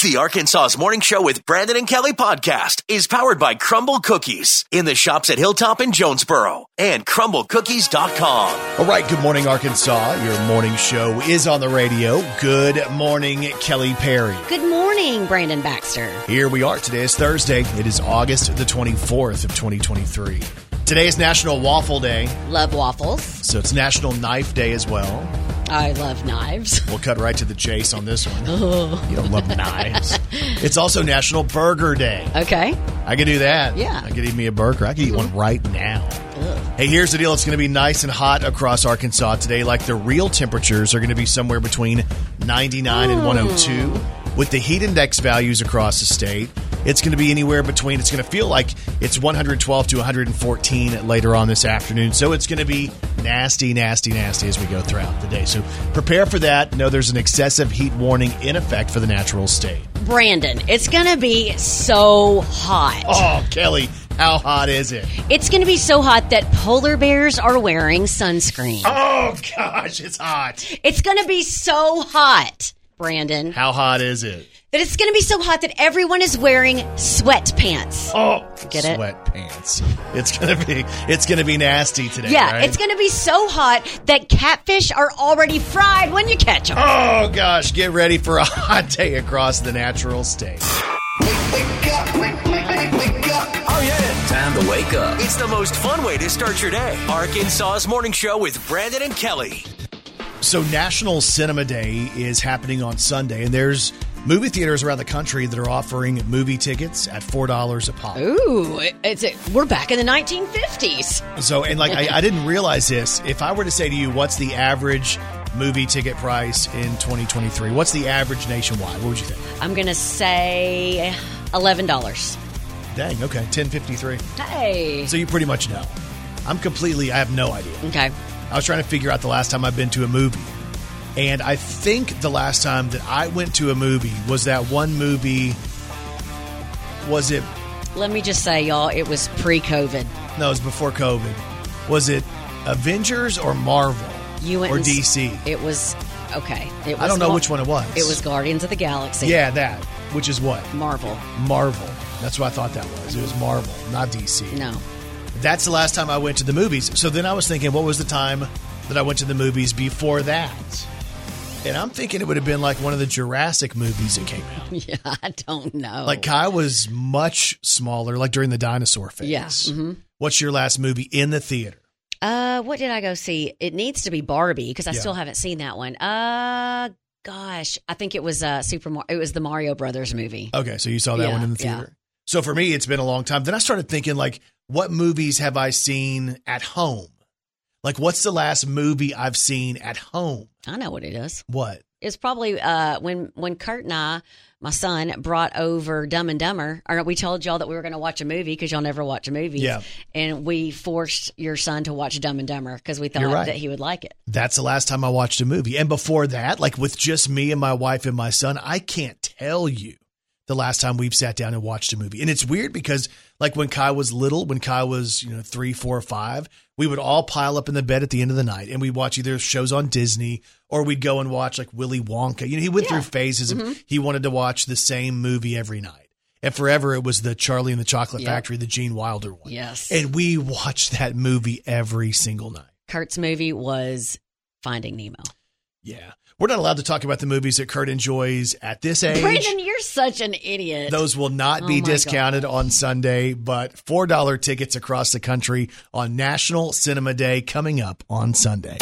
The Arkansas's Morning Show with Brandon and Kelly podcast is powered by Crumbl Cookies in the shops at Hilltop and Jonesboro and crumblcookies.com. All right, good morning, Arkansas. Your morning show is on the radio. Good morning, Kelly Perry. Good morning, Brandon Baxter. Here we are. Today is Thursday. It is August the 24th of 2023. Today is National Waffle Day, Love waffles. so it's National Knife Day as well. I love knives. We'll cut right to the chase on this one. Oh. You don't love knives. It's also National Burger Day. Okay. I could do that. Yeah. I could eat me a burger. I could eat one right now. Hey, here's the deal. It's going to be nice and hot across Arkansas today. Like the real temperatures are going to be somewhere between 99 and hmm. 102. With the heat index values across the state, it's going to be anywhere between, it's going to feel like it's 112 to 114 later on this afternoon. So it's going to be nasty, nasty, nasty as we go throughout the day. So prepare for that. Know there's an excessive heat warning in effect for the natural state. Brandon, it's going to be so hot. Oh, Kelly, how hot is it? It's going to be so hot that polar bears are wearing sunscreen. Oh, gosh, it's hot. It's going to be so hot, Brandon, How hot is it? that it's going to be so hot that everyone is wearing sweatpants. Oh, Get it? Sweatpants. It's gonna be it's gonna be nasty today. yeah, right? it's going to be so hot that catfish are already fried when you catch them. Oh gosh, get ready for a hot day across the natural state. Wake, up. wake up, wake, wake, up. Oh, yeah. Time to wake up. It's the most fun way to start your day. Arkansas's Morning Show with Brandon and Kelly. So National Cinema Day is happening on Sunday, and there's movie theaters around the country that are offering movie tickets at four dollars a pop. Ooh, it's a, we're back in the 1950s. So, and like I, I didn't realize this. If I were to say to you, what's the average movie ticket price in 2023? What's the average nationwide? What would you think? I'm gonna say eleven dollars. Dang, okay, ten fifty three. Hey. So you pretty much know. I'm completely. I have no idea. Okay. I was trying to figure out the last time I've been to a movie. And I think the last time that I went to a movie was that one movie. Was it? Let me just say, y'all, it was pre-COVID. No, it was before COVID. Was it Avengers or Marvel? You went or DC? It was okay. It was I don't know Mar- which one it was. It was Guardians of the Galaxy. Yeah, that. Which is what? Marvel. Marvel. That's what I thought that was. It was Marvel, not DC. No. That's the last time I went to the movies. So then I was thinking, what was the time that I went to the movies before that? And I'm thinking it would have been like one of the Jurassic movies that came out. Yeah, I don't know. Like Kai was much smaller, like during the dinosaur phase. Yeah, mhm. What's your last movie in the theater? uh, what did I go see? It needs to be Barbie because I Yeah. still haven't seen that one. Uh, gosh, I think it was uh Super. Mar- it was the Mario Brothers movie. Okay, so you saw that Yeah, one in the theater. So for me, it's been a long time. Then I started thinking, like, what movies have I seen at home? Like, what's the last movie I've seen at home? I know what it is. What? It's probably uh, when when Kurt and I, my son, brought over Dumb and Dumber. Or we told y'all that we were going to watch a movie because y'all never watch a movie. Yeah. and we forced your son to watch Dumb and Dumber because we thought right. that he would like it. That's the last time I watched a movie. And before that, like with just me and my wife and my son, I can't tell you the last time we've sat down and watched a movie. And it's weird because like when Kai was little, when Kai was, you know, three, four, five, we would all pile up in the bed at the end of the night and we'd watch either shows on Disney or we'd go and watch like Willy Wonka. You know, he went through phases of mm-hmm. he wanted to watch the same movie every night. And forever it was the Charlie and the Chocolate Yep. Factory, the Gene Wilder one. Yes. And we watched that movie every single night. Kurt's movie was Finding Nemo. Yeah. We're not allowed to talk about the movies that Kurt enjoys at this age. Brandon, you're such an idiot. Those will not Oh be my discounted on Sunday, but $4 tickets across the country on National Cinema Day coming up on Sunday.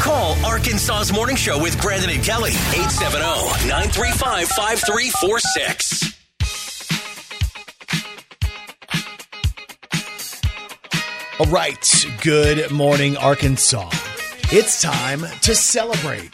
Call Arkansas's Morning Show with Brandon and Kelly. 870 935 5346. All right. Good morning, Arkansas. It's time to celebrate.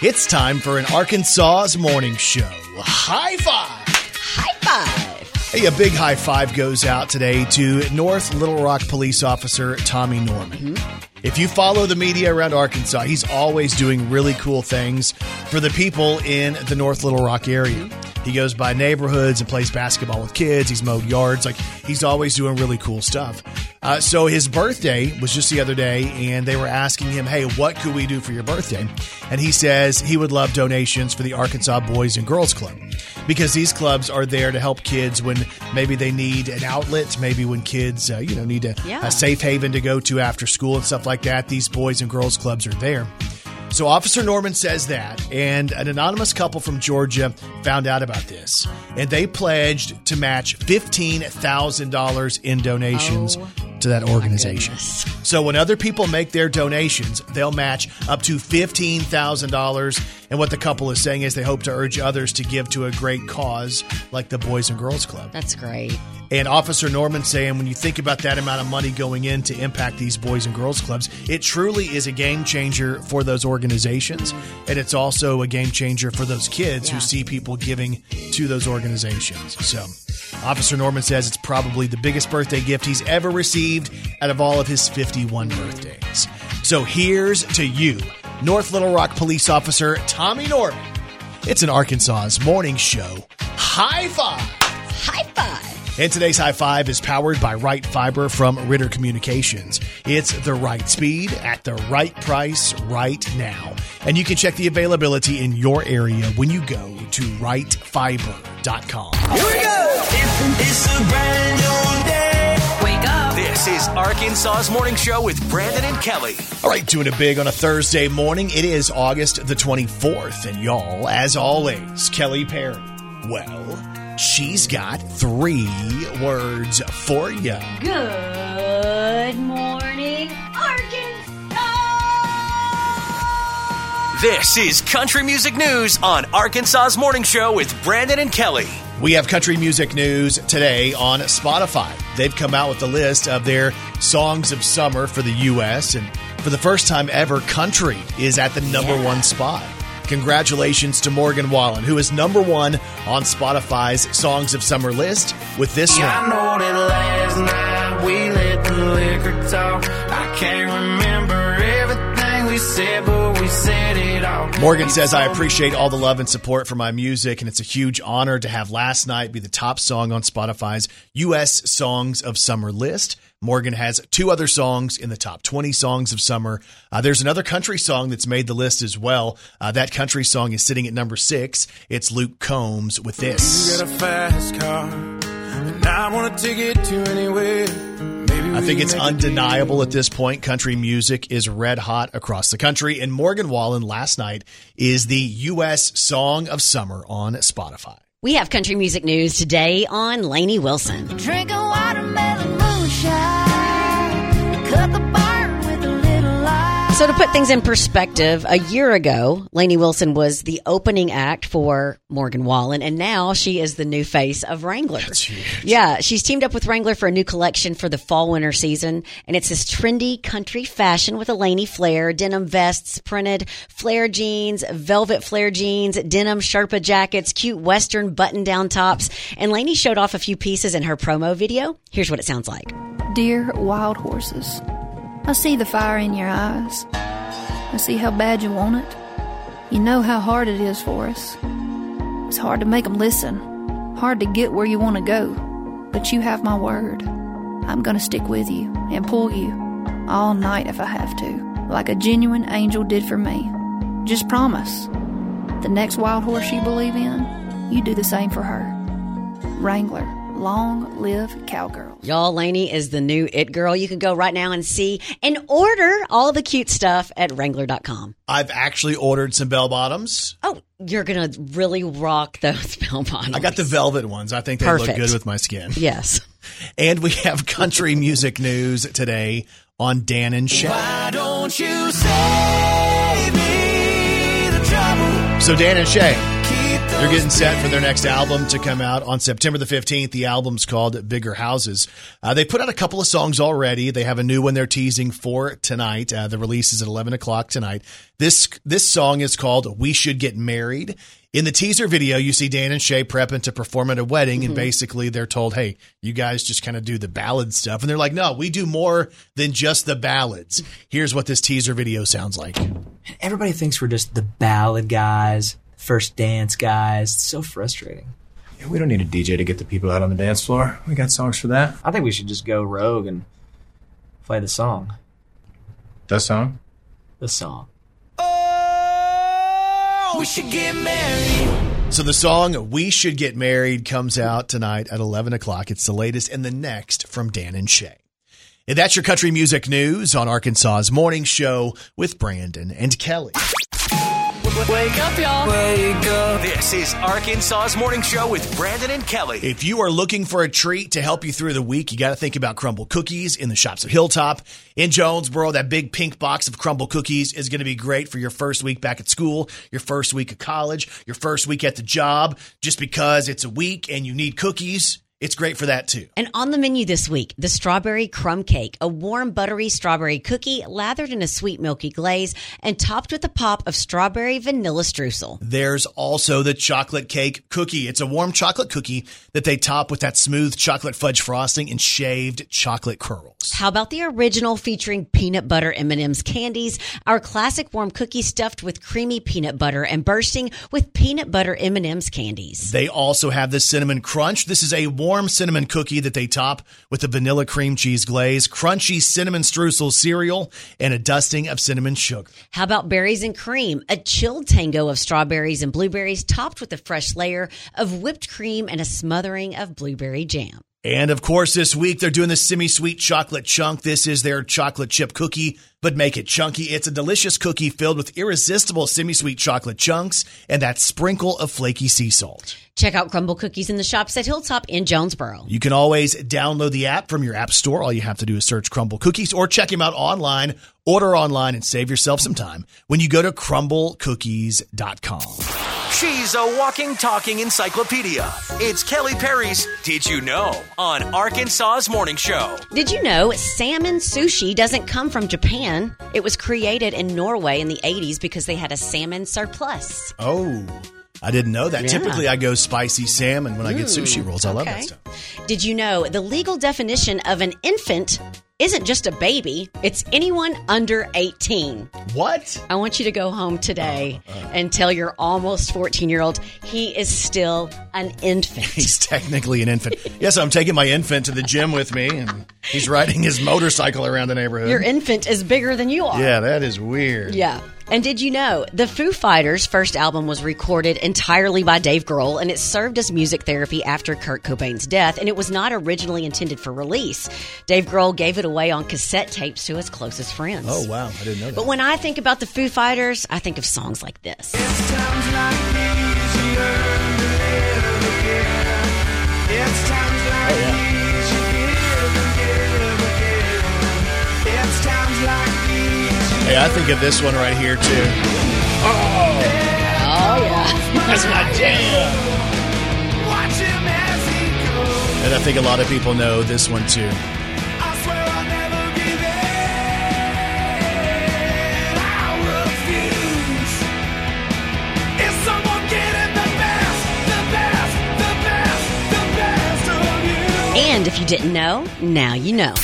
It's time for an Arkansas's morning show. High five. High five. Hey, a big high five goes out today to North Little Rock police officer Tommy Norman. Mm-hmm. If you follow the media around Arkansas, he's always doing really cool things for the people in the North Little Rock area. He goes by neighborhoods and plays basketball with kids. He's mowed yards. Like he's always doing really cool stuff. Uh, so his birthday was just the other day, and they were asking him, "Hey, what could we do for your birthday?" And he says he would love donations for the Arkansas Boys and Girls Club because these clubs are there to help kids when maybe they need an outlet, maybe when kids uh, you know need a, Yeah. a safe haven to go to after school and stuff like that. These Boys and Girls Clubs are there. So Officer Norman says that, and an anonymous couple from Georgia found out about this, and they pledged to match fifteen thousand dollars in donations Oh, to that organization. So when other people make their donations, they'll match up to fifteen thousand dollars. And what the couple is saying is they hope to urge others to give to a great cause like the Boys and Girls Club. That's great. And Officer Norman saying, when you think about that amount of money going in to impact these boys and girls clubs, it truly is a game changer for those organizations. And it's also a game changer for those kids Yeah. who see people giving to those organizations. So, Officer Norman says it's probably the biggest birthday gift he's ever received out of all of his 51 birthdays. So, here's to you, North Little Rock Police Officer Tommy Norman. It's an Arkansas's morning show. High five! High five. And today's high five is powered by Right Fiber from Ritter Communications. It's the right speed at the right price right now. And you can check the availability in your area when you go to rightfiber.com. Here we go. It's, it's a brand new day. Wake up. This is Arkansas's morning show with Brandon and Kelly. All right, doing it big on a Thursday morning. It is August the 24th. And y'all, as always, Kelly Perry. Well, she's got three words for you. Good morning, Arkansas. This is Country Music News on Arkansas's morning show with Brandon and Kelly. We have country music news today on Spotify. They've come out with a list of their songs of summer for the U.S., and for the first time ever, country is at the number Yeah. one spot. Congratulations to Morgan Wallen, who is number one on Spotify's Songs of Summer list with this I one. know that last night we let the liquor talk. I can't remember everything we said, but we said it. Morgan says, I appreciate all the love and support for my music, and it's a huge honor to have Last Night be the top song on Spotify's U.S. Songs of Summer list. Morgan has two other songs in the top 20 songs of summer. Uh, there's another country song that's made the list as well. Uh, that country song is sitting at number six. It's Luke Combs with You this. got a fast car, and I want take it to anywhere. Maybe I think it's undeniable at this point. Country music is red hot across the country, and Morgan Wallen last night is the U.S. Song of Summer on Spotify. We have country music news today on Lainey Wilson. So, to put things in perspective, a year ago, Lainey Wilson was the opening act for Morgan Wallen, and now she is the new face of Wrangler. Yeah, she's teamed up with Wrangler for a new collection for the fall winter season, and it's this trendy country fashion with a Lainey flair, denim vests, printed flare jeans, velvet flare jeans, denim Sherpa jackets, cute western button down tops. And Lainey showed off a few pieces in her promo video. Here's what it sounds like. Dear wild horses, I see the fire in your eyes. I see how bad you want it. You know how hard it is for us. It's hard to make them listen, hard to get where you want to go. But you have my word. I'm going to stick with you and pull you all night if I have to, like a genuine angel did for me. Just promise. The next wild horse you believe in, you do the same for her. Wrangler, long live cowgirls. Y'all, Lainey is the new it girl. You can go right now and see and order all the cute stuff at Wrangler.com. I've actually ordered some bell bottoms. Oh, you're going to really rock those bell bottoms. I got the velvet ones. I think they Perfect. look good with my skin. Yes. And we have country music news today on Dan and Shay. Why don't you save me the trouble? So Dan and Shay, Keep they're getting set for their next album to come out on September the 15th. The album's called Bigger Houses. Uh, they put out a couple of songs already. They have a new one they're teasing for tonight. Uh, the release is at 11 o'clock tonight. This, this song is called We Should Get Married. In the teaser video, you see Dan and Shay prepping to perform at a wedding, and basically they're told, "Hey, you guys just kind of do the ballad stuff," and they're like, "No, we do more than just the ballads." Here's what this teaser video sounds like. Everybody thinks we're just the ballad guys, first dance guys. It's so frustrating. Yeah, we don't need a DJ to get the people out on the dance floor. We got songs for that. I think we should just go rogue and play the song. The song? The song. Oh, we should get married. So the song "We Should Get Married" comes out tonight at 11 o'clock. It's the latest and the next from Dan and Shay. And that's your country music news on Arkansas's morning show with Brandon and Kelly. Wake up, y'all. Wake up. This is Arkansas's Morning Show with Brandon and Kelly. If you are looking for a treat to help you through the week, you got to think about Crumbl cookies in the shops at Hilltop. In Jonesboro, that big pink box of Crumbl cookies is going to be great for your first week back at school, your first week of college, your first week at the job. Just because it's a week and you need cookies, it's great for that too. And on the menu this week, the strawberry crumb cake, a warm buttery strawberry cookie lathered in a sweet milky glaze and topped with a pop of strawberry vanilla streusel. There's also the chocolate cake cookie. It's a warm chocolate cookie that they top with that smooth chocolate fudge frosting and shaved chocolate curls. How about the original featuring peanut butter M&M's candies? Our classic warm cookie stuffed with creamy peanut butter and bursting with peanut butter M&M's candies. They also have the cinnamon crunch. This is a warm cinnamon cookie that they top with a vanilla cream cheese glaze, crunchy cinnamon streusel cereal, and a dusting of cinnamon sugar. How about berries and cream? A chilled tango of strawberries and blueberries topped with a fresh layer of whipped cream and a smothering of blueberry jam. And of course, this week they're doing the semi sweet chocolate chunk. This is their chocolate chip cookie, but make it chunky. It's a delicious cookie filled with irresistible semi sweet chocolate chunks and that sprinkle of flaky sea salt. Check out Crumbl Cookies in the shops at Hilltop in Jonesboro. You can always download the app from your app store. All you have to do is search Crumbl Cookies or check them out online. Order online and save yourself some time when you go to crumblcookies.com. She's a walking, talking encyclopedia. It's Kelly Perry's Did You Know on Arkansas's Morning Show. Did you know salmon sushi doesn't come from Japan? It was created in Norway in the 80s because they had a salmon surplus. Oh, I didn't know that. Yeah. Typically, I go spicy salmon when I get sushi rolls. I love that stuff. Did you know the legal definition of an infant isn't just a baby, it's anyone under 18? What? I want you to go home today Uh, and tell your almost 14 year old he is still an infant. He's technically an infant. Yes, I'm taking my infant to the gym with me, and he's riding his motorcycle around the neighborhood. Your infant is bigger than you are. yeah, that is weird. Yeah. And did you know the Foo Fighters' first album was recorded entirely by Dave Grohl and it served as music therapy after Kurt Cobain's death and it was not originally intended for release. Dave Grohl gave it away on cassette tapes to his closest friends. Oh wow, I didn't know that. But when I think about the Foo Fighters, I think of songs like this. Hey, I think of this one right here too. Oh, oh yeah. That's my jam. watch him as he goes. And I think a lot of people know this one too. I swear I'll never give in. I refuse. Is someone getting the best, the best, the best, the best of you? And if you didn't know, now you know.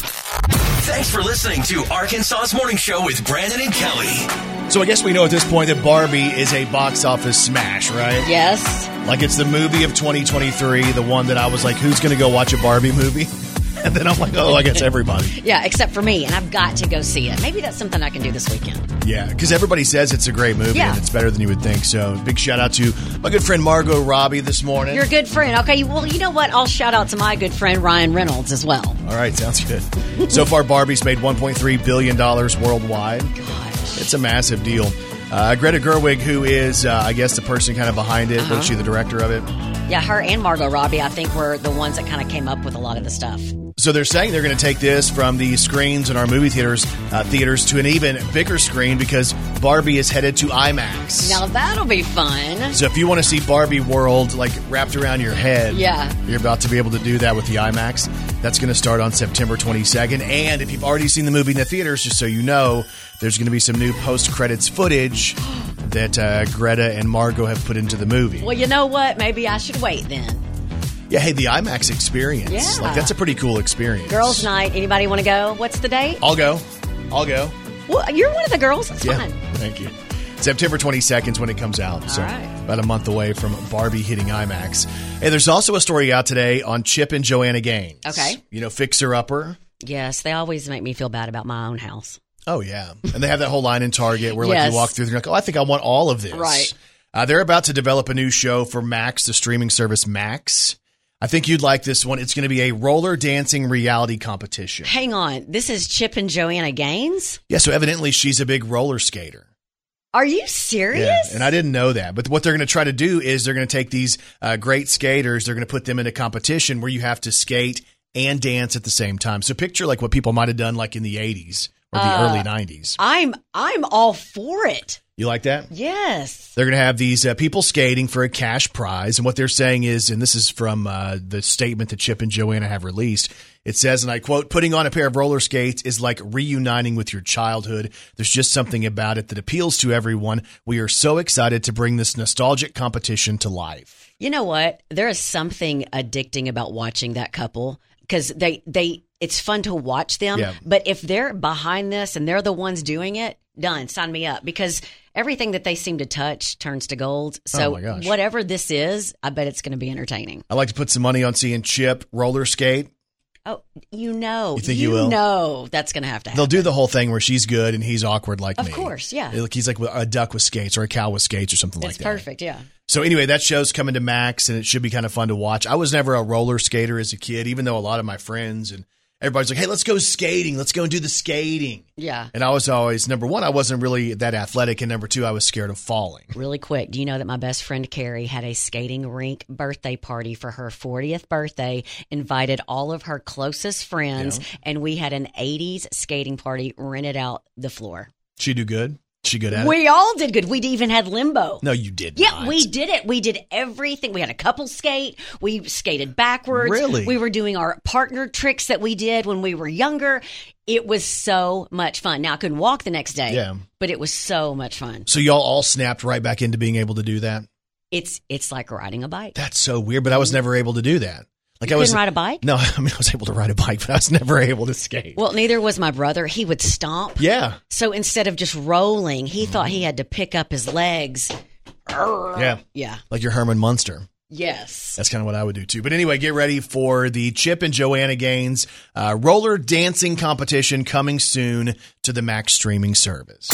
Thanks for listening to Arkansas's Morning Show with Brandon and Kelly. So I guess we know at this point that Barbie is a box office smash, right? Yes. Like it's the movie of 2023, the one that I was like, who's going to go watch a Barbie movie? And then I'm like, oh, I guess everybody. Yeah, except for me, and I've got to go see it. Maybe that's something I can do this weekend. Yeah, because everybody says it's a great movie Yeah. and it's better than you would think. So big shout out to my good friend Margot Robbie this morning. You're good friend. Okay, well, you know what? I'll shout out to my good friend Ryan Reynolds as well. All right, sounds good. so far, Barbie's made 1.3 billion dollars worldwide. Gosh. It's a massive deal. Uh, Greta Gerwig, who is, uh, I guess, the person kind of behind it, Uh-huh. was she the director of it? Yeah, her and Margot Robbie, I think, were the ones that kind of came up with a lot of the stuff. So they're saying they're going to take this from the screens in our movie theaters uh, theaters to an even bigger screen because Barbie is headed to IMAX. Now that'll be fun. so if you want to see Barbie World like wrapped around your head, Yeah. you're about to be able to do that with the IMAX. That's going to start on September 22nd. And if you've already seen the movie in the theaters, just so you know, there's going to be some new post credits footage that uh, Greta and Margot have put into the movie. Well, you know what? Maybe I should wait then. Yeah, hey, the IMAX experience. Yeah. Like, that's a pretty cool experience. Girls' night. Anybody want to go? What's the date? I'll go. I'll go. Well, you're one of the girls. That's Yeah. fine. Thank you. September 22nd is when it comes out. so right. about a month away from Barbie hitting IMAX. Hey, there's also a story out today on Chip and Joanna Gaines. Okay. You know, Fixer Upper. Yes, they always make me feel bad about my own house. Oh yeah, and they have that whole line in Target where like Yes. you walk through, they're like, "Oh, I think I want all of this." Right. Uh, they're about to develop a new show for Max, the streaming service Max. I think you'd like this one. It's going to be a roller dancing reality competition. Hang on. This is Chip and Joanna Gaines? Yeah, so evidently she's a big roller skater. Are you serious? and I didn't know that. But what they're going to try to do is they're going to take these uh, great skaters, they're going to put them in a competition where you have to skate and dance at the same time. So picture like what people might have done like in the 80s or the Uh, early 90s. I'm I'm all for it. You like that? Yes. They're going to have these uh, people skating for a cash prize. And what they're saying is, and this is from uh, the statement that Chip and Joanna have released, it says, and I quote, putting on a pair of roller skates is like reuniting with your childhood. There's just something about it that appeals to everyone. We are so excited to bring this nostalgic competition to life. You know what? There is something addicting about watching that couple because they they it's fun to watch them. Yeah. But if they're behind this and they're the ones doing it, done. Sign me up because everything that they seem to touch turns to gold. Oh, so Oh my gosh. whatever this is, I bet it's going to be entertaining. I like to put some money on seeing Chip roller skate. Oh, you know, You think you will? know that's going to have to happen. They'll do the whole thing where she's good and he's awkward like Of me. course, yeah. Like he's like a duck with skates or a cow with skates or something like it's that. perfect. Yeah. So anyway, that show's coming to Max, and it should be kind of fun to watch. I was never a roller skater as a kid, even though a lot of my friends and everybody's like, "Hey, let's go skating. Let's go and do the skating." Yeah. And I was always number one. I wasn't really that athletic, and number two, I was scared of falling. Really quick, do you know that my best friend Carrie had a skating rink birthday party for her 40th birthday, invited all of her closest friends, and we had an 80s skating party, rented out the floor. She do good. She good at it. We all did good. We even had limbo. No, you did. Yeah, not. we did it. We did everything. We had a couple skate. We skated backwards. Really? We were doing our partner tricks that we did when we were younger. It was so much fun. Now I couldn't walk the next day. Yeah. But it was so much fun. So y'all all snapped right back into being able to do that. It's it's like riding a bike. That's so weird. But I was mm-hmm. never able to do that. Like You I was ride a bike? No, I mean I was able to ride a bike, but I was never able to skate. Well, neither was my brother. He would stomp. yeah, So instead of just rolling, he thought he had to pick up his legs. yeah, Yeah. like your Herman Munster. Yes. That's kind of what I would do too. But anyway, get ready for the Chip and Joanna Gaines uh, roller dancing competition coming soon to the Max streaming service.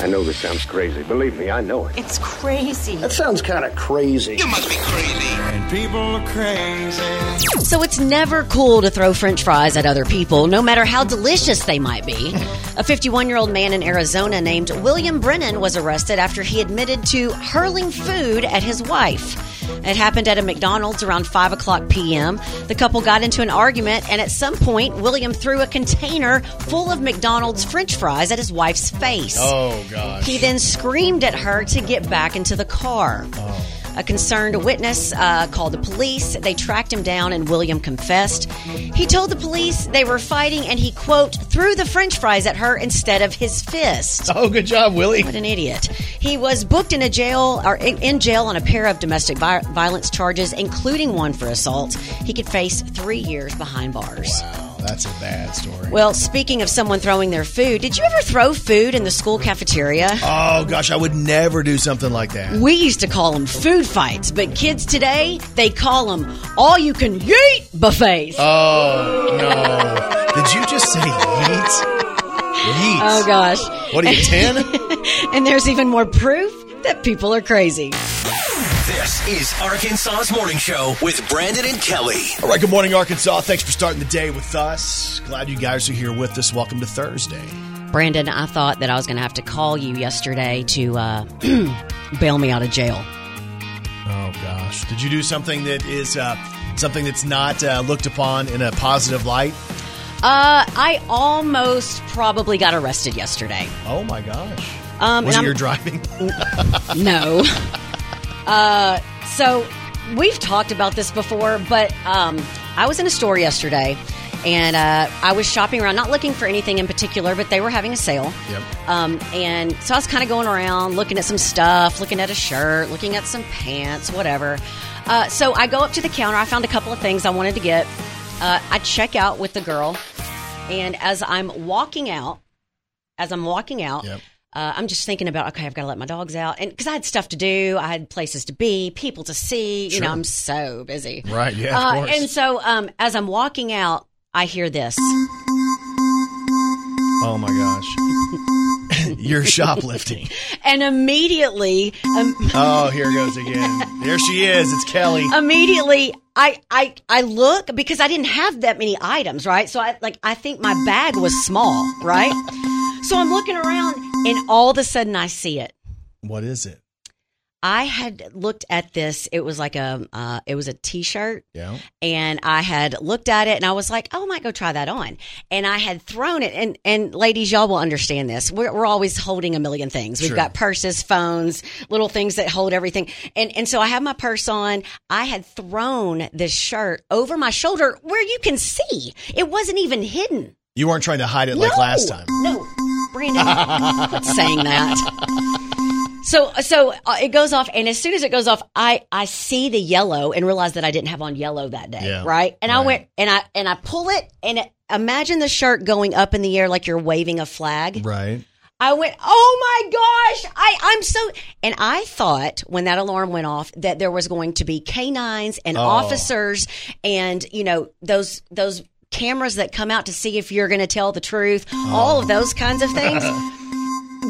I know this sounds crazy. Believe me, I know it. It's crazy. That sounds kind of crazy. You must be crazy. And people are crazy. So it's never cool to throw french fries at other people, no matter how delicious they might be. A 51 year old man in Arizona named William Brennan was arrested after he admitted to hurling food at his wife. It happened at a McDonald's around 5 o'clock p.m. The couple got into an argument, and at some point, William threw a container full of McDonald's french fries at his wife's face. Oh gosh. He then screamed at her to get back into the car. Oh. A concerned witness uh, called the police. They tracked him down, and William confessed. He told the police they were fighting, and he, quote, threw the french fries at her instead of his fist. Oh, good job, Willie. What an idiot. He was booked in a jail or in in jail on a pair of domestic vi- violence charges, including one for assault. He could face three years behind bars. Wow, that's a bad story. Well, speaking of someone throwing their food, did you ever throw food in the school cafeteria? oh gosh, I would never do something like that. We used to call them food fights, but kids today, they call them all you can eat buffets. Oh no! Did you just say yeet? Yeet. oh gosh. What are you ten? And there's even more proof that people are crazy. This is Arkansas's Morning Show with Brandon and Kelly. All right. Good morning, Arkansas. Thanks for starting the day with us. Glad you guys are here with us. Welcome to Thursday. Brandon, I thought that I was going to have to call you yesterday to uh, bail me out of jail. Oh gosh, did you do something that is uh, something that's not uh, looked upon in a positive light? Uh, I almost probably got arrested yesterday. Oh my gosh! Um, Was and it I'm- your driving? No. Uh, so we've talked about this before, but um, I was in a store yesterday And uh, I was shopping around, not looking for anything in particular, but they were having a sale. Yep. Um, and so I was kind of going around, looking at some stuff, looking at a shirt, looking at some pants, whatever. Uh, so I go up to the counter. I found a couple of things I wanted to get. Uh, I check out with the girl, and as I'm walking out, as I'm walking out, Yep. Uh, I'm just thinking about okay, I've got to let my dogs out, and because I had stuff to do, I had places to be, people to see. You Sure. know, I'm so busy. Right, yeah, Uh, and so um, as I'm walking out, I hear this. Oh my gosh. You're shoplifting. And immediately, um, Oh, here goes again. There she is. It's Kelly. immediately, I, I, I look because I didn't have that many items, right? So I like I think my bag was small, right? So I'm looking around, and all of a sudden I see it. What is it? I had looked at this. It was like a, uh, it was a T-shirt, Yeah. and I had looked at it, and I was like, "Oh, I might go try that on." And I had thrown it, and and ladies, y'all will understand this. We're, we're always holding a million things. We've Sure. got purses, phones, little things that hold everything, and and so I have my purse on. I had thrown this shirt over my shoulder where you can see it wasn't even hidden. You weren't trying to hide it like last time. No, Brandon, quit saying that. So, so uh, it goes off, and as soon as it goes off, I I see the yellow and realize that I didn't have on yellow that day, Yeah, right? And I went and I and I pull it, and it, imagine the shirt going up in the air like you're waving a flag. Right. I went, oh my gosh, I I'm so, and I thought when that alarm went off that there was going to be canines and Oh. officers and you know those those cameras that come out to see if you're going to tell the truth, all of those kinds of things.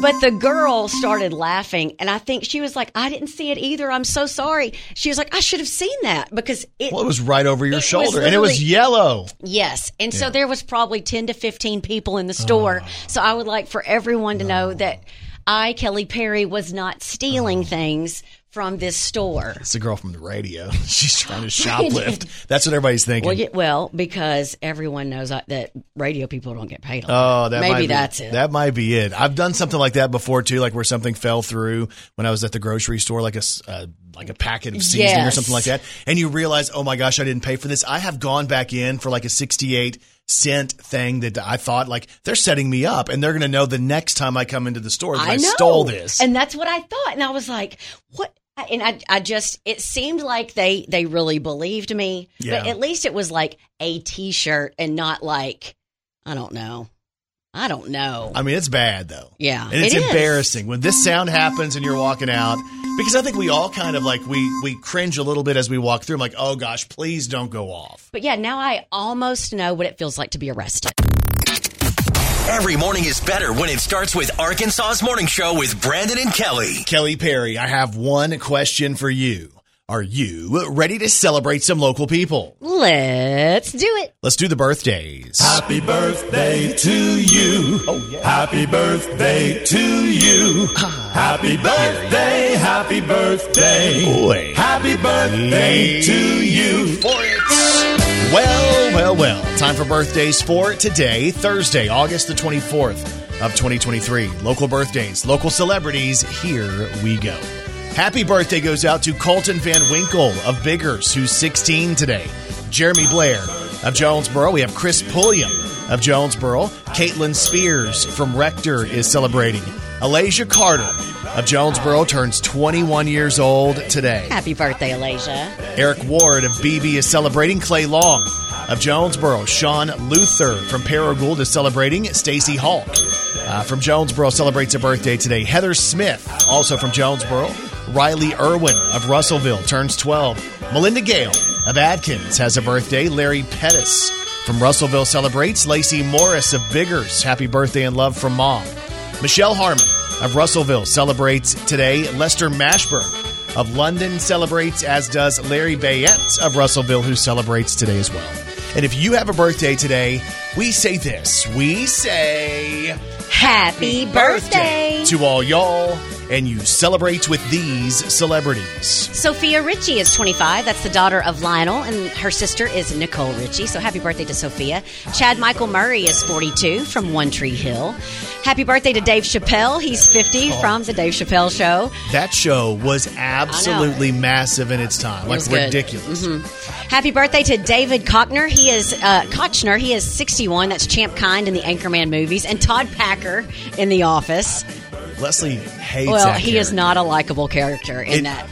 But the girl started laughing, and I think she was like, "I didn't see it either. I'm so sorry." She was like, "I should have seen that because it." Well, it was right over your shoulder, and it was yellow. Yes. And so there was probably 10 to 15 people in the store. Oh. So I would like for everyone to know that I, Kelly Perry, was not stealing oh. things from this store. It's the girl from the radio. She's trying to shoplift. That's what everybody's thinking. Well, yeah, well, because everyone knows that- radio people don't get paid. A Oh, that maybe might be, that's it. That might be it. I've done something like that before too, like where something fell through when I was at the grocery store, like a uh, like a packet of seasoning or something like that, and you realize, oh my gosh, I didn't pay for this. I have gone back in for like a sixty-eight cent thing that I thought like they're setting me up, and they're going to know the next time I come into the store that I, I stole this. And that's what I thought. And I was like, what? And I, I just, it seemed like they, they really believed me. But at least it was like a t shirt and not like, I don't know. I don't know. I mean, it's bad though. Yeah, and it's it embarrassing when this sound happens and you're walking out because I think we all kind of like we we cringe a little bit as we walk through. I'm like, oh gosh, please don't go off. But yeah, now I almost know what it feels like to be arrested. Every morning is better when it starts with Arkansas's Morning Show with Brandon and Kelly. Kelly Perry, I have one question for you. Are you ready to celebrate some local people? Let's do it. Let's do the birthdays. Happy birthday to you. Oh, yeah. Happy birthday to you. Happy birthday, happy birthday. Boy. Happy birthday to you. for it. Well, well, well. Time for birthdays for today, Thursday, August the 24th of 2023. Local birthdays, local celebrities. Here we go. Happy birthday goes out to Colton Van Winkle of Biggers, who's 16 today. Jeremy Blair of Jonesboro. We have Chris Pulliam of Jonesboro. Caitlin Spears from Rector is celebrating. Alasia Carter of Jonesboro turns 21 years old today. Happy birthday, Alasia. Eric Ward of Beebe is celebrating. Clay Long of Jonesboro. Sean Luther from Paragould is celebrating. Stacy Hulk uh, from Jonesboro celebrates a birthday today. Heather Smith, also from Jonesboro. Riley Irwin of Russellville turns 12. Melinda Gale of Atkins has a birthday. Larry Pettis from Russellville celebrates. Lacey Morris of Biggers, happy birthday and love from mom. Michelle Harmon of Russellville celebrates today. Lester Mashburn of London celebrates, as does Larry Bayette of Russellville, who celebrates today as well. And if you have a birthday today, we say this. We say Happy birthday. to all y'all and you celebrate with these celebrities. Sofia Richie is 25. That's the daughter of Lionel, and her sister is Nicole Richie. So happy birthday to Sofia. Chad Michael Murray is 42 from One Tree Hill. Happy birthday to Dave Chappelle. He's 50 Oh. from the Dave Chappelle Show. That show was absolutely massive in its time, like was good. ridiculous. Happy birthday to David Koechner. He is uh, Koechner. He is 61. That's Champ Kind in the Anchorman movies, and Todd Packer in The Office. Leslie hates well, that he is not a likable character in It- that.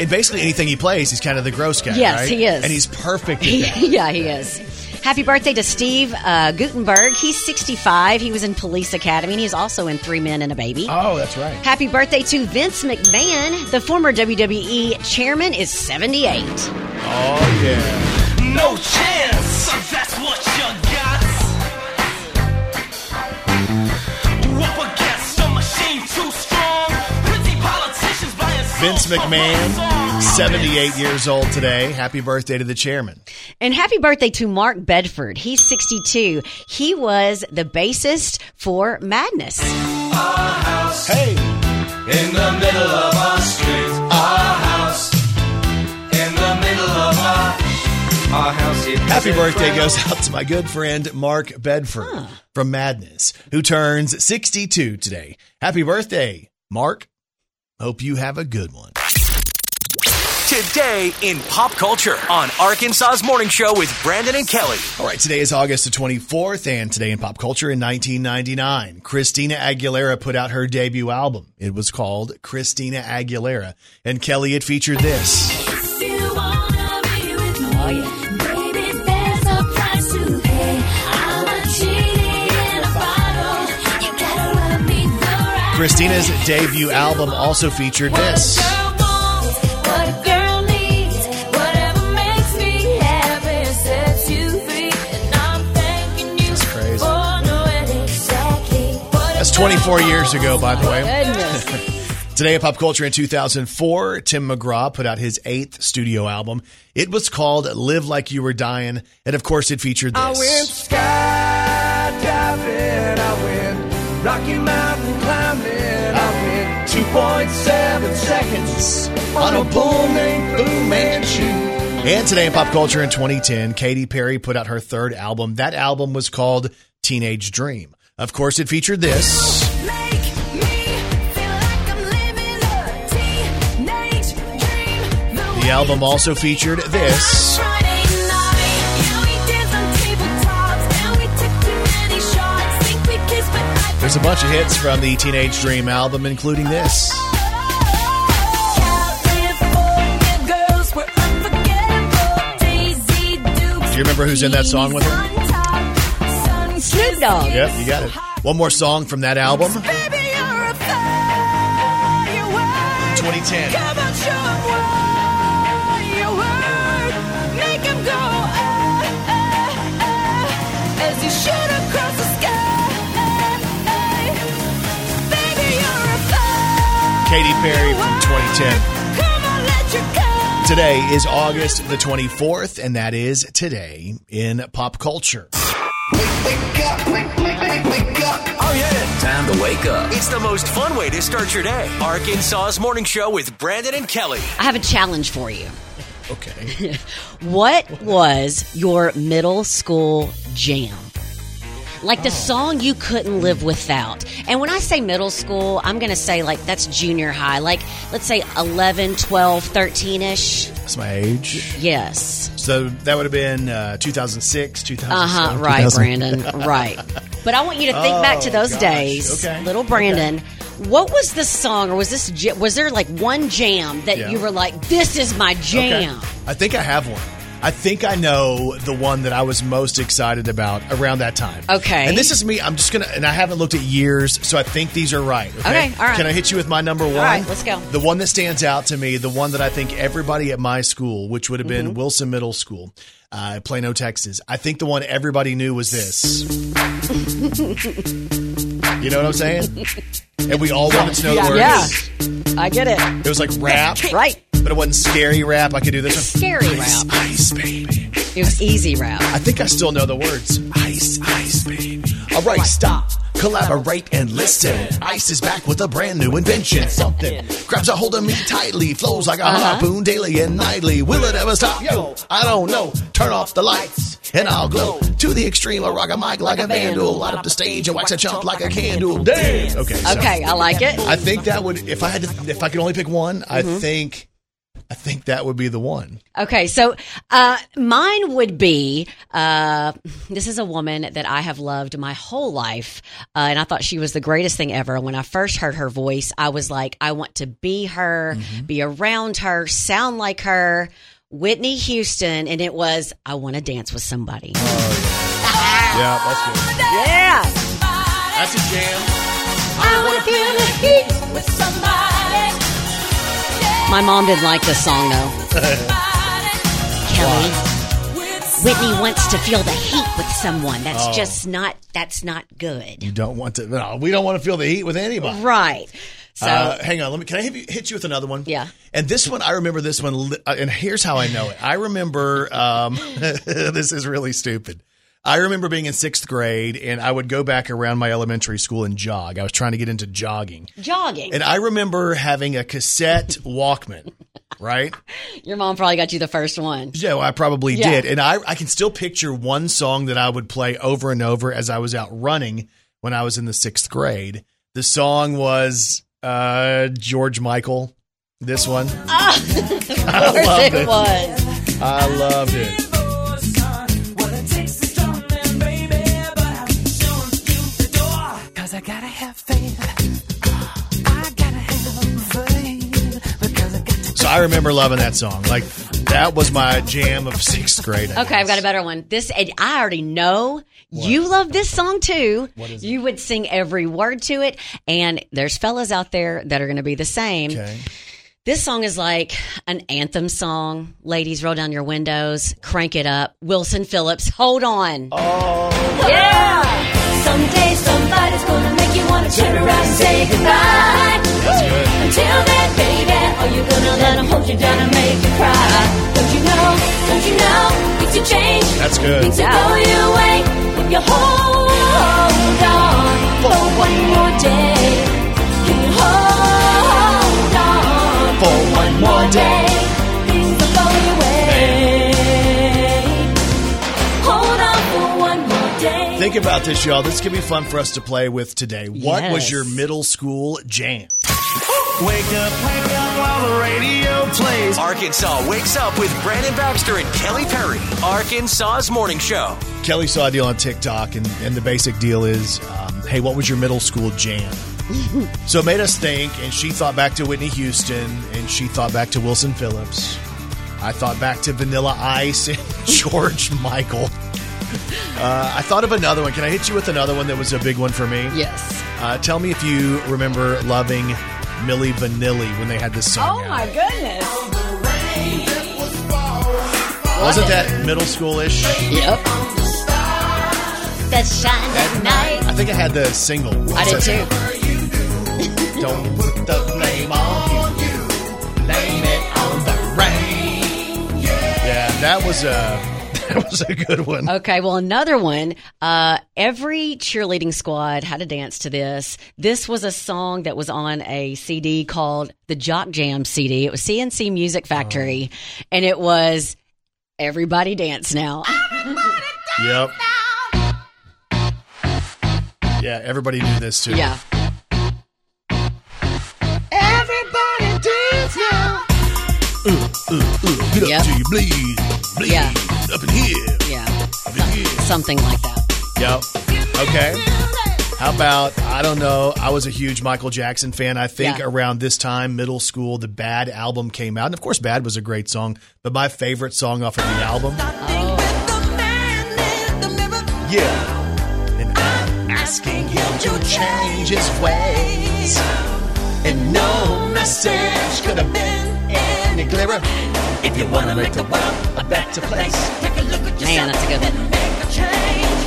In basically anything he plays, he's kind of the gross guy. Yes, right? he is. and he's perfect. At that. yeah, he is. Happy birthday to Steve uh, Guttenberg. He's 65. He was in Police Academy, and he's also in Three Men and a Baby. Oh, that's right. Happy birthday to Vince McMahon. The former WWE chairman is 78. Oh yeah. No chance. That's what you Vince McMahon, 78 years old today. Happy birthday to the chairman. And happy birthday to Mark Bedford. He's 62. He was the bassist for Madness. Hey, In the middle of our street, our house. In the middle of our, our house. it happy birthday goes out to my good friend Mark Bedford from Madness, who turns 62 today. Happy birthday, Mark. Hope you have a good one. Today in pop culture on Arkansas's Morning Show with Brandon and Kelly. All right, today is August the 24th, and today in pop culture in 1999, Christina Aguilera put out her debut album. It was called Christina Aguilera, and Kelly, it featured this. Christina's debut album also featured this. That's crazy. That's 24 years ago, by the way. Today in pop culture in 2004, Tim McGraw put out his eighth studio album. It was called Live Like You Were Dying, and of course, it featured I went this. 2.7 seconds on a bull named Fu Manchu. And today in pop culture in 2010, Katy Perry put out her third album. That album was called Teenage Dream. Of course, it featured this. The album also featured this. There's a bunch of hits from the Teenage Dream album, including this. Do you remember who's in that song with her? Snoop Dogg. Yep, you got it. One more song from that album. 2010. Katy Perry from 2010. Today is August the 24th, and that is today in pop culture. Wake, wake up, wake, Oh yeah. Time to wake up. It's the most fun way to start your day. Arkansas's Morning Show with Brandon and Kelly. I have a challenge for you. Okay. What was your middle school jam? Like the song you couldn't live without. And when I say middle school, I'm going to say like that's junior high. Like let's say 11, 12, 13 ish. That's my age. Yes. So that would have been uh, 2006, 2007. Uh huh. Right, 2000. Brandon. Right. But I want you to think back to Oh, those gosh. days, Okay. little Brandon. What was the song, or was this? ja- Was there like one jam that Yeah. you were like, "This is my Okay. jam"? I think I have one. I think I know the one that I was most excited about around that time. Okay. And this is me. I'm just going to, and I haven't looked at years, so I think these are right. Okay. Okay, all right. Can I hit you with my number one? right, let's go. The one that stands out to me, the one that I think everybody at my school, which would have been Mm-hmm. Wilson Middle School, uh, Plano, Texas, I think the one everybody knew was this. you know what I'm saying? And we all wanted to know the words. Yeah, I get it. It was like rap, Right. But it wasn't scary rap. I could do this one. Scary Ice, rap. ice, baby. It was easy rap. I think I still know the words. Ice, ice, baby. All right, stop. Collaborate and listen. Ice is back with a brand new invention. Something grabs a hold of me tightly, flows like a uh-huh. harpoon daily and nightly. Will it ever stop? Yo, I don't know. Turn off the lights and I'll glow to the extreme. I rock a mic like a vandal. Light up the stage and wax a chump like a candle. Damn. Okay. so Okay, I like it. I think that would if I had to if I could only pick one, I mm-hmm. think I think that would be the one. Okay, so uh, mine would be uh, this is a woman that I have loved my whole life, uh, and I thought she was the greatest thing ever. When I first heard her voice, I was like, I want to be her, Mm-hmm. be around her, sound like her. Whitney Houston, and it was I want to dance with somebody. Yeah, that's good. Yeah, That's a jam. I want to feel the heat with somebody. My mom didn't like this song though. Kelly. Whitney wants to feel the heat with someone. That's Oh. just not. That's not good. You don't want to. No, we don't want to feel the heat with anybody. Right. So Uh, hang on, let me. Can I hit you, hit you with another one? Yeah. And this one, I remember this one, li- uh, and here's how I know it. I remember. Um, this is really stupid. I remember being in sixth grade, and I would go back around my elementary school and jog. I was trying to get into jogging, jogging. and I remember having a cassette Walkman. Right? Your mom probably got you the first one. Yeah, well, I probably Yeah. did. And I, I can still picture one song that I would play over and over as I was out running when I was in the sixth grade. The song was uh, George Michael. This one. I Of course loved it it. was. I loved it. I got to So I remember loving that song. Like that was my jam of sixth grade. I Okay, I've got a better one. This and I already know you love this song too. What is it? you would sing every word to it, and there's fellas out there that are going to be the same. Okay. This song is like an anthem song. Ladies, roll down your windows, crank it up. Wilson Phillips, hold on. Oh, Yeah. Someday somebody's gonna make you wanna turn around and say goodbye. that's good. Until then, baby, are you gonna let them hold you down and make you cry? Don't you know? Don't you know? Things will change. That's good. Things will go your way if you hold on for one more day. Can you hold on For one more day. Things will go your way. Hold on for one more day. Think about this, y'all. This could be fun for us to play with today. What was your middle school jam? Wake up, wake up while the radio plays. Arkansas wakes up with Brandon Baxter and Kelly Perry. Arkansas's morning show. Kelly saw a deal on TikTok, and, and the basic deal is um, hey, what was your middle school jam? so it made us think, and she thought back to Whitney Houston, and she thought back to Wilson Phillips. I thought back to Vanilla Ice and George Michael. Uh, I thought of another one. Can I hit you with another one that was a big one for me? Yes. Uh, tell me if you remember loving Milli Vanilli when they had this song. Oh out. my goodness. Wasn't that middle schoolish? Yep. That shine at night. I think I had the single. I did too. Don't put the blame on you. Blame it on the rain. Yeah, that was a that was a good one. Okay, well, another one. Uh, every cheerleading squad had to dance to this. This was a song that was on a CD called the Jock Jam CD. It was C+C Music Factory, and it was Everybody Dance Now. Everybody dance Yep. Yeah, everybody knew this too. yeah. Everybody dance now. Ooh, ooh, ooh. Get up Yep. till you bleed. Bleed. Yeah. Up in here. Yeah. Up in here. Something like that. Yep. Okay. How about I don't know? I was a huge Michael Jackson fan. I think Yeah. around this time, middle school, the Bad album came out, and of course, Bad was a great song. But my favorite song off of the album, oh. yeah, and I'm asking him to change his ways, and no message could have been any clearer. If you want to make the world a better place, take a look at Man, that's a good one.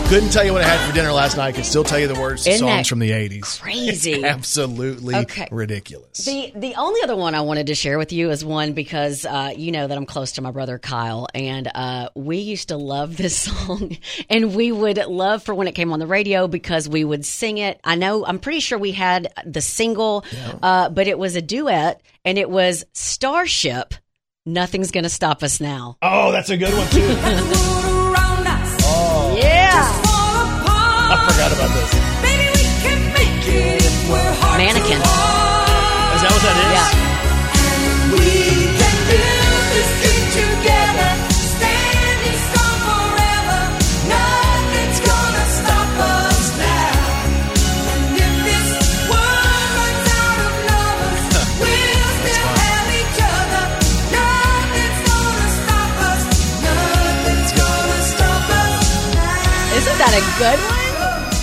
Couldn't tell you what I had for dinner last night. Could still tell you the words to Isn't songs that from the 80s. crazy? Absolutely Okay. ridiculous. The the only other one I wanted to share with you is one because uh, you know that I'm close to my brother Kyle, and uh, we used to love this song, and we would love for when it came on the radio because we would sing it. I know I'm pretty sure we had the single, uh, but it was a duet, and it was Starship. Nothing's gonna stop us now. oh, that's a good one, too.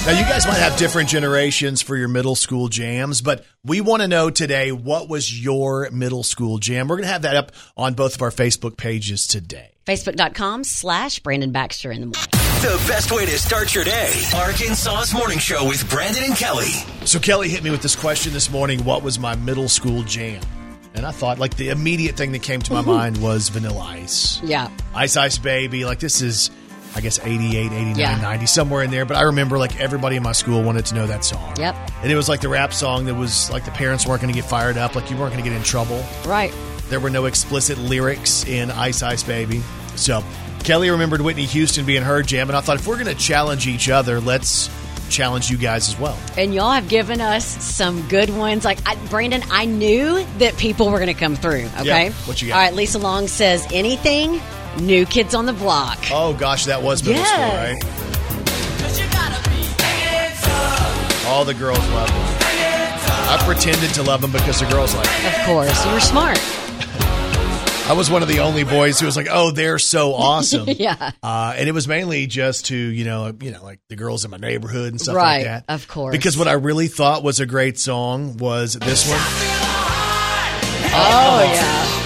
Now, you guys might have different generations for your middle school jams, but we want to know today what was your middle school jam. We're going to have that up on both of our Facebook pages today. Facebook.com slash Brandon Baxter in the morning. The best way to start your day. Arkansas's Morning Show with Brandon and Kelly. So, Kelly hit me with this question this morning What was my middle school jam? And I thought, like, the immediate thing that came to my mm-hmm. mind was Vanilla Ice. Yeah. Ice Ice Baby. Like, this is, I guess, 88, 89, Yeah. 90, somewhere in there. But I remember, like, everybody in my school wanted to know that song. Yep. And it was like the rap song that was like the parents weren't going to get fired up, like you weren't going to get in trouble. Right. There were no explicit lyrics in Ice Ice Baby. So Kelly remembered Whitney Houston being her jam, and I thought if we're going to challenge each other, let's challenge you guys as well. And y'all have given us some good ones. Like, I, Brandon, I knew that people were going to come through. Okay. Yeah. What you got? All right. Lisa Long says anything. New Kids on the Block. Oh gosh, that was middle Yes. school, right? All the girls loved them. I pretended to love them because the girls like. Of course, you were smart. I was one of the only boys who was like, "Oh, they're so awesome." Yeah. Uh, and it was mainly just to you know you know like the girls in my neighborhood and stuff Right, like that. of course. Because what I really thought was a great song was this one. Oh yeah.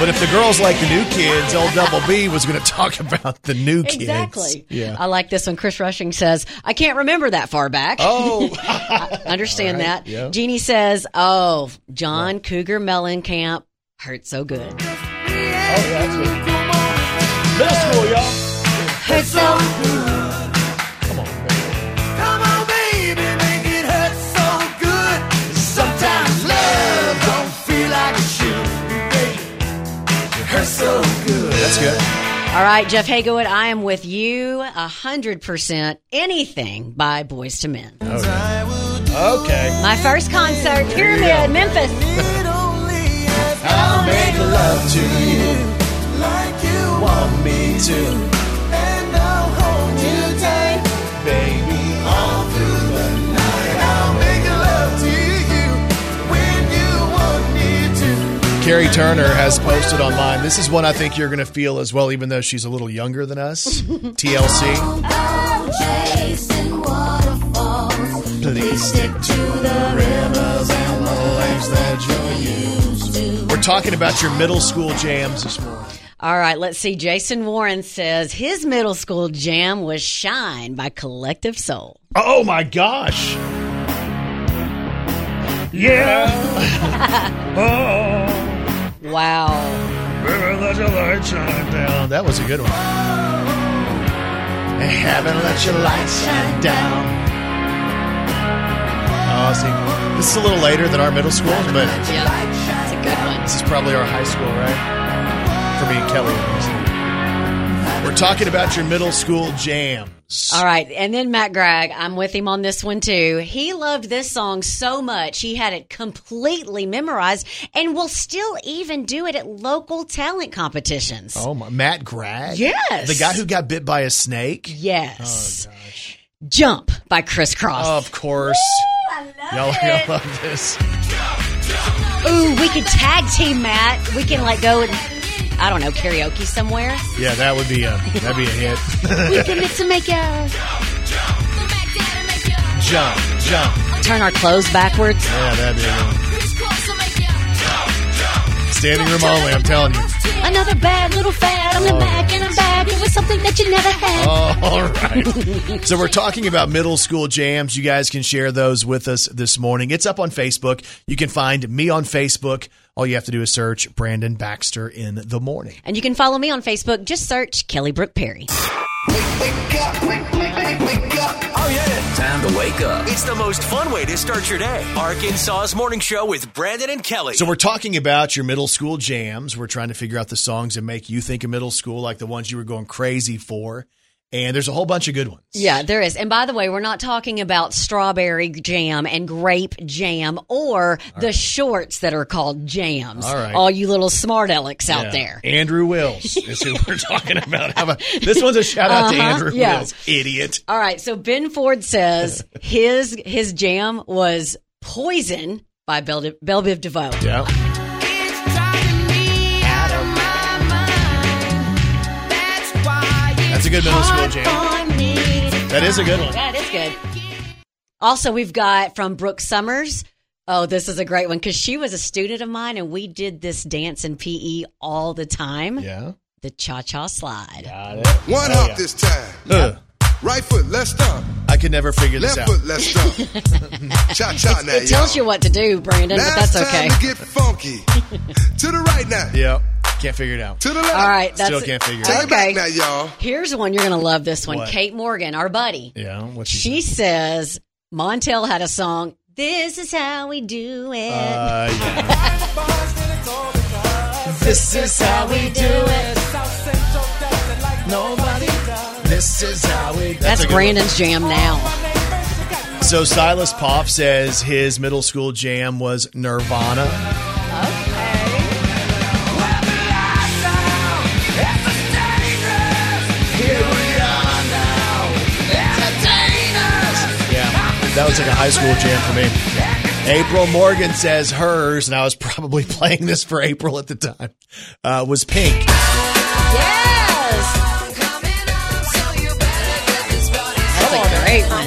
But if the girls like the new kids, old Double B was going to talk about the new kids. Exactly. Yeah. I like this one. Chris Rushing says, I can't remember that far back. Oh, I understand All right, that. yeah. Jeannie says, Oh, John Cougar Mellencamp hurt so good. Oh middle school, y'all. Hurt so Come baby. It so good. That's good. All right, Jeff Hagood, I am with you. A hundred percent anything by Boyz II Men. Oh, okay. My first concert, Pyramid, Memphis. I'll make love to you Carrie Turner has posted online. This is one I think you're going to feel as well, even though she's a little younger than us. TLC. Please stick to the rivers and the lakes that you're used to. We're talking about your middle school jams this morning. All right, let's see. Jason Warren says his middle school jam was Shine by Collective Soul. Oh my gosh. Yeah. oh, Wow. river, let your light shine down. That was a good one. Haven't let your light shine down. Oh, see, this is a little later than our middle school, but Yeah, that's a good one. this is probably our high school, right? For me and Kelly. at least. We're talking about your middle school jams. All right, and then Matt Gregg, I'm with him on this one too. He loved this song so much, he had it completely memorized and will still even do it at local talent competitions. Oh my, Matt Gregg? Yes. The guy who got bit by a snake? Yes. Oh, Jump by Kris Kross. Of course. I love Y'all, it. y'all love this. Ooh, we could tag team Matt. We can like go and I don't know karaoke somewhere. Yeah, that would be a that'd be a hit. We can to make a jump, jump. turn our clothes backwards. Yeah, that'd be a. Standing room only, I'm telling you. Another bad little fad. I'm the back and I'm back. It was something that you never had. Oh, all right. so we're talking about middle school jams. You guys can share those with us this morning. It's up on Facebook. You can find me on Facebook. All you have to do is search Brandon Baxter in the morning. And you can follow me on Facebook. Just search Kelly Brook Perry. Wake up, wake up, oh yeah! Time to wake up. It's the most fun way to start your day. Arkansas's morning show with Brandon and Kelly. So we're talking about your middle school jams. We're trying to figure out the songs that make you think of middle school, like the ones you were going crazy for. And there's a whole bunch of good ones. Yeah, there is. And by the way, we're not talking about strawberry jam and grape jam or the shorts that are called jams. All right. All you little smart alecks out Yeah. there. Andrew Wills is who we're talking about. About this one's a shout out to Uh-huh, Andrew yeah. Wills, idiot. All right. So Ben Ford says his his jam was Poison by Bell, Bell Biv DeVoe. Yeah. A good middle school jam. That is a good one. That is good. Also, we've got from Brooke Summers. Oh, this is a great one because she was a student of mine and we did this dance in PE all the time. Yeah. The cha cha slide. Got it. One oh, hop this time. Ugh. Right foot, let's stomp. I could never figure this out. Left out. foot, let's stomp. cha cha now, It tells y'all. you what to do, Brandon, now but that's it's okay. time to get funky. to the right now. Yeah. Can't figure it out. To the left. All right, that's Still can't figure it Take out. it back Okay. now, y'all. Here's one you're going to love. This one, What? Kate Morgan, our buddy. Yeah. What she, She says Montell had a song. This is how we do it. uh, yeah. this is how we do it. Nobody. This is how we. That's a good Brandon's jam now. So Silas Poff says his middle school jam was Nirvana. That was like a high school jam for me. April Morgan says hers, and I was probably playing this for April at the time, uh, was Pink. Yes. That's a great one.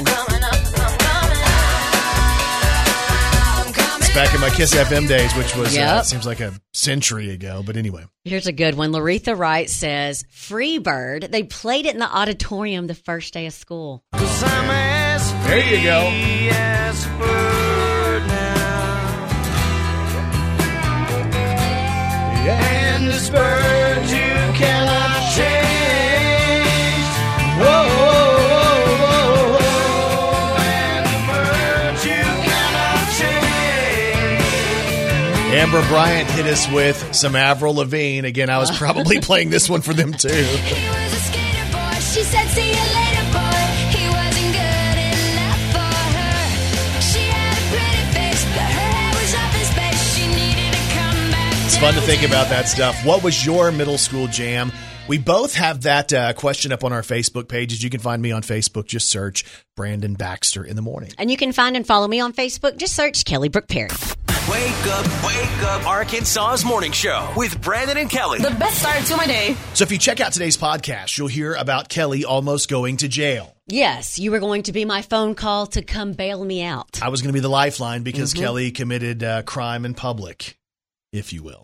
It's back in my Kiss FM days, which was, uh, seems like a century ago, but anyway. Here's a good one. Laretha Wright says "Free Bird." They played it in the auditorium the first day of school. There you go. And this bird you cannot change. Whoa, whoa, whoa, whoa. And the bird you cannot change. Amber Bryant hit us with some Avril Lavigne. Again, I was probably playing this one for them too. Fun to think about that stuff. What was your middle school jam? We both have that uh, question up on our Facebook pages. You can find me on Facebook. Just search Brandon Baxter in the morning. And you can find and follow me on Facebook. Just search Kelly Brook Perry. Wake up, wake up. Arkansas's morning show with Brandon and Kelly. The best start to my day. So if you check out today's podcast, you'll hear about Kelly almost going to jail. Yes, you were going to be my phone call to come bail me out. I was going to be the lifeline because Kelly committed uh, crime in public, if you will.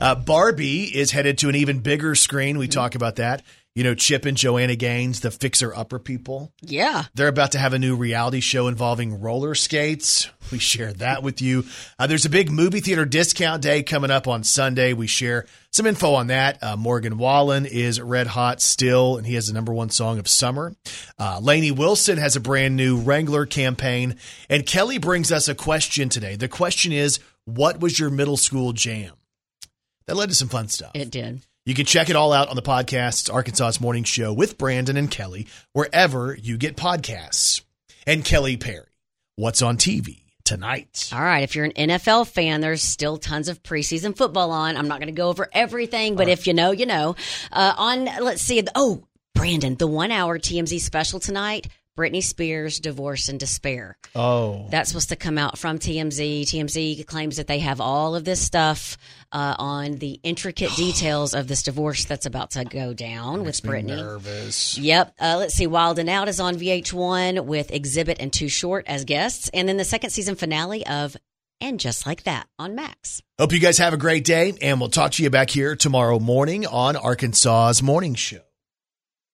Uh, Barbie is headed to an even bigger screen. We talk about that. You know, Chip and Joanna Gaines, the fixer upper people. Yeah. They're about to have a new reality show involving roller skates. We share that with you. Uh, there's a big movie theater discount day coming up on Sunday. We share some info on that. Uh, Morgan Wallen is red hot still, and he has the number one song of summer. Uh, Lainey Wilson has a brand new Wrangler campaign. And Kelly brings us a question today. The question is, what was your middle school jam? That led to some fun stuff. It did. You can check it all out on the podcast. It's Arkansas's Morning Show with Brandon and Kelly, wherever you get podcasts. And Kelly Perry, what's on TV tonight? All right. If you're an NFL fan, there's still tons of preseason football on. I'm not going to go over everything, but if you know, you know. Uh, on, let's see. Oh, Brandon, the one hour TMZ special tonight Britney Spears, Divorce and Despair. Oh, That's supposed to come out from TMZ. TMZ claims that they have all of this stuff uh, on the intricate details of this divorce that's about to go down with Britney. nervous. Yep. Uh, let's see. Wild and Out is on VH1 with Xzibit and Too Short as guests. And then the second season finale of and Just Like That on Max. Hope you guys have a great day, and we'll talk to you back here tomorrow morning on Arkansas's Morning Show.